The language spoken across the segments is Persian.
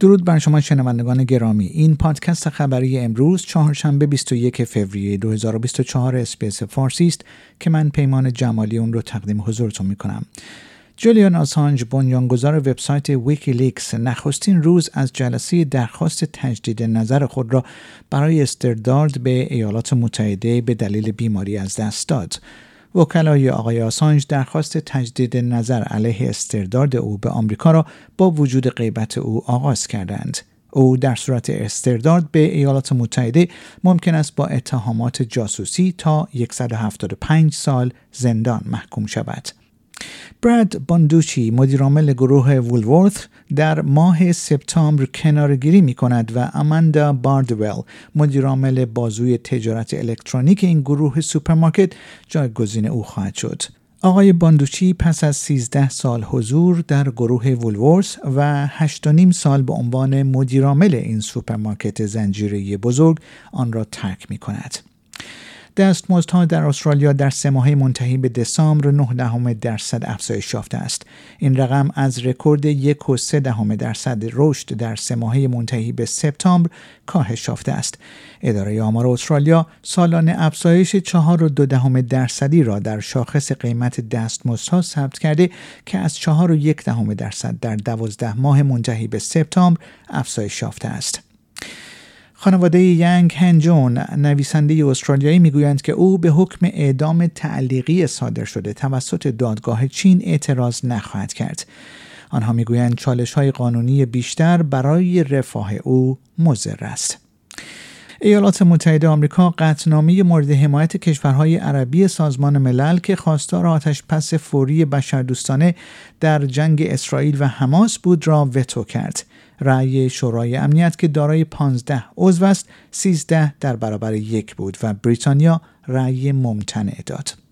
درود بر شما شنوندگان گرامی این پادکست خبری امروز چهارشنبه 21 فوریه 2024 SBS فارسی است که من پیمان جمالی اون رو تقدیم حضورتون می کنم جولیان آسانج بنیانگذار وبسایت ویکیلیکس نخستین روز از جلسه درخواست تجدید نظر خود را برای استرداد به ایالات متحده به دلیل بیماری از دست داد. وکلای آقای آسانج درخواست تجدید نظر علیه استرداد او به آمریکا را با وجود غیبت او آغاز کردند. او در صورت استرداد به ایالات متحده ممکن است با اتهامات جاسوسی تا 175 سال زندان محکوم شود. براد باندوچی مدیرعامل گروه وولورث در ماه سپتامبر کنارگیری می کند و اماندا باردویل مدیرعامل بازوی تجارت الکترونیک این گروه سوپرمارکت جایگزین او خواهد شد. آقای باندوچی پس از 13 سال حضور در گروه وولورس و 8.5 سال به عنوان مدیرعامل این سوپرمارکت زنجیره بزرگ آن را ترک می کند. دستمزدها در استرالیا در سه ماهه منتهی به دسامبر 9 دهم درصد افزایش یافته است. این رقم از رکورد یک و سه دهم درصد رشد در سه ماهه منتهی به سپتامبر کاهش یافته است. اداره آمار استرالیا سالانه افزایش چهار و دو دهم درصدی را در شاخص قیمت دستمزدها ثبت کرده که از چهار و یک دهم درصد در دوازده ماه منتهی به سپتامبر افزایش یافته است. خانواده ینگ هنجون نویسنده استرالیایی می‌گویند که او به حکم اعدام تعلیقی صادر شده توسط دادگاه چین اعتراض نخواهد کرد. آنها می‌گویند چالش های قانونی بیشتر برای رفاه او مضر است. ایالات متحده آمریکا قطعنامه مورد حمایت کشورهای عربی سازمان ملل که خواستار آتش پس فوری بشردوستانه در جنگ اسرائیل و حماس بود را وتو کرد. رأی شورای امنیت که دارای 15 عضو است 13 در برابر یک بود و بریتانیا رأی ممتنع داد.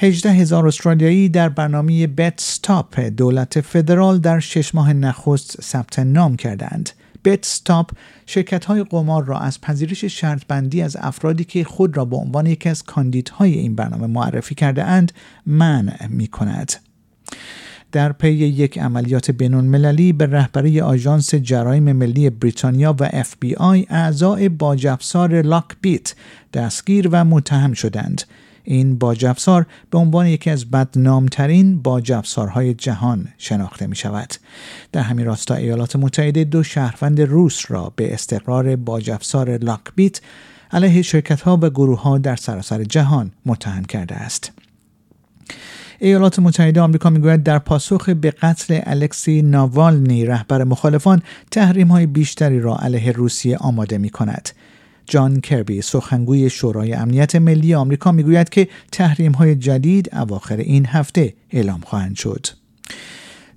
18 هزار استرالیایی در برنامه بت ستاپ دولت فدرال در شش ماه نخست ثبت نام کردند. بت ستاپ شرکت های قمار را از پذیرش شرط بندی از افرادی که خود را به عنوان یکی از کاندیدهای این برنامه معرفی کرده اند منع می کند. در پی یک عملیات بین‌المللی به رهبری آژانس جرایم ملی بریتانیا و اف بی آی اعضای باج‌افزار لاک بیت دستگیر و متهم شدند. این باج‌افزار به عنوان یکی از بدنامترین باج‌افزارهای جهان شناخته می شود. در همین راستا ایالات متحده دو شهروند روس را به استقرار باج‌افزار لاک بیت علیه شرکت ها و گروه ها در سراسر جهان متهم کرده است. ایالات متحده آمریکا می‌گوید در پاسخ به قتل الکسی ناوالنی رهبر مخالفان تحریم های بیشتری را علیه روسیه آماده می کند. جان کربی سخنگوی شورای امنیت ملی آمریکا می‌گوید که تحریم های جدید اواخر این هفته اعلام خواهند شد.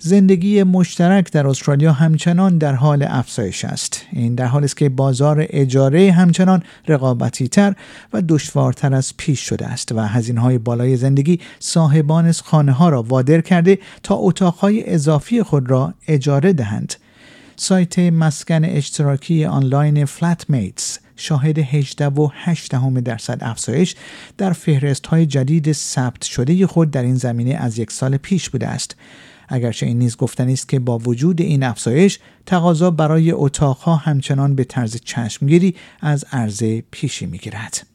زندگی مشترک در استرالیا همچنان در حال افزایش است این در حالی است که بازار اجاره همچنان رقابتی تر و دشوارتر از پیش شده است و هزینه های بالای زندگی صاحبان خانه ها را وادر کرده تا اتاقهای اضافی خود را اجاره دهند سایت مسکن اشتراکی آنلاین فلت میتس شاهد 18 و 8 درصد افزایش در فهرست های جدید ثبت شده خود در این زمینه از یک سال پیش بوده است. اگرچه این نیز گفتنی است که با وجود این افزایش تقاضا برای اتاقها همچنان به طرز چشمگیری از عرضه پیشی می‌گیرد.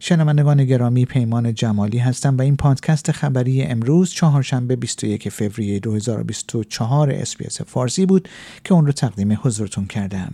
شنوندگان گرامی پیمان جمالی هستم و این پادکست خبری امروز چهارشنبه 21 فوریه 2024 اسپیس فارسی بود که اون رو تقدیم حضورتون کردم.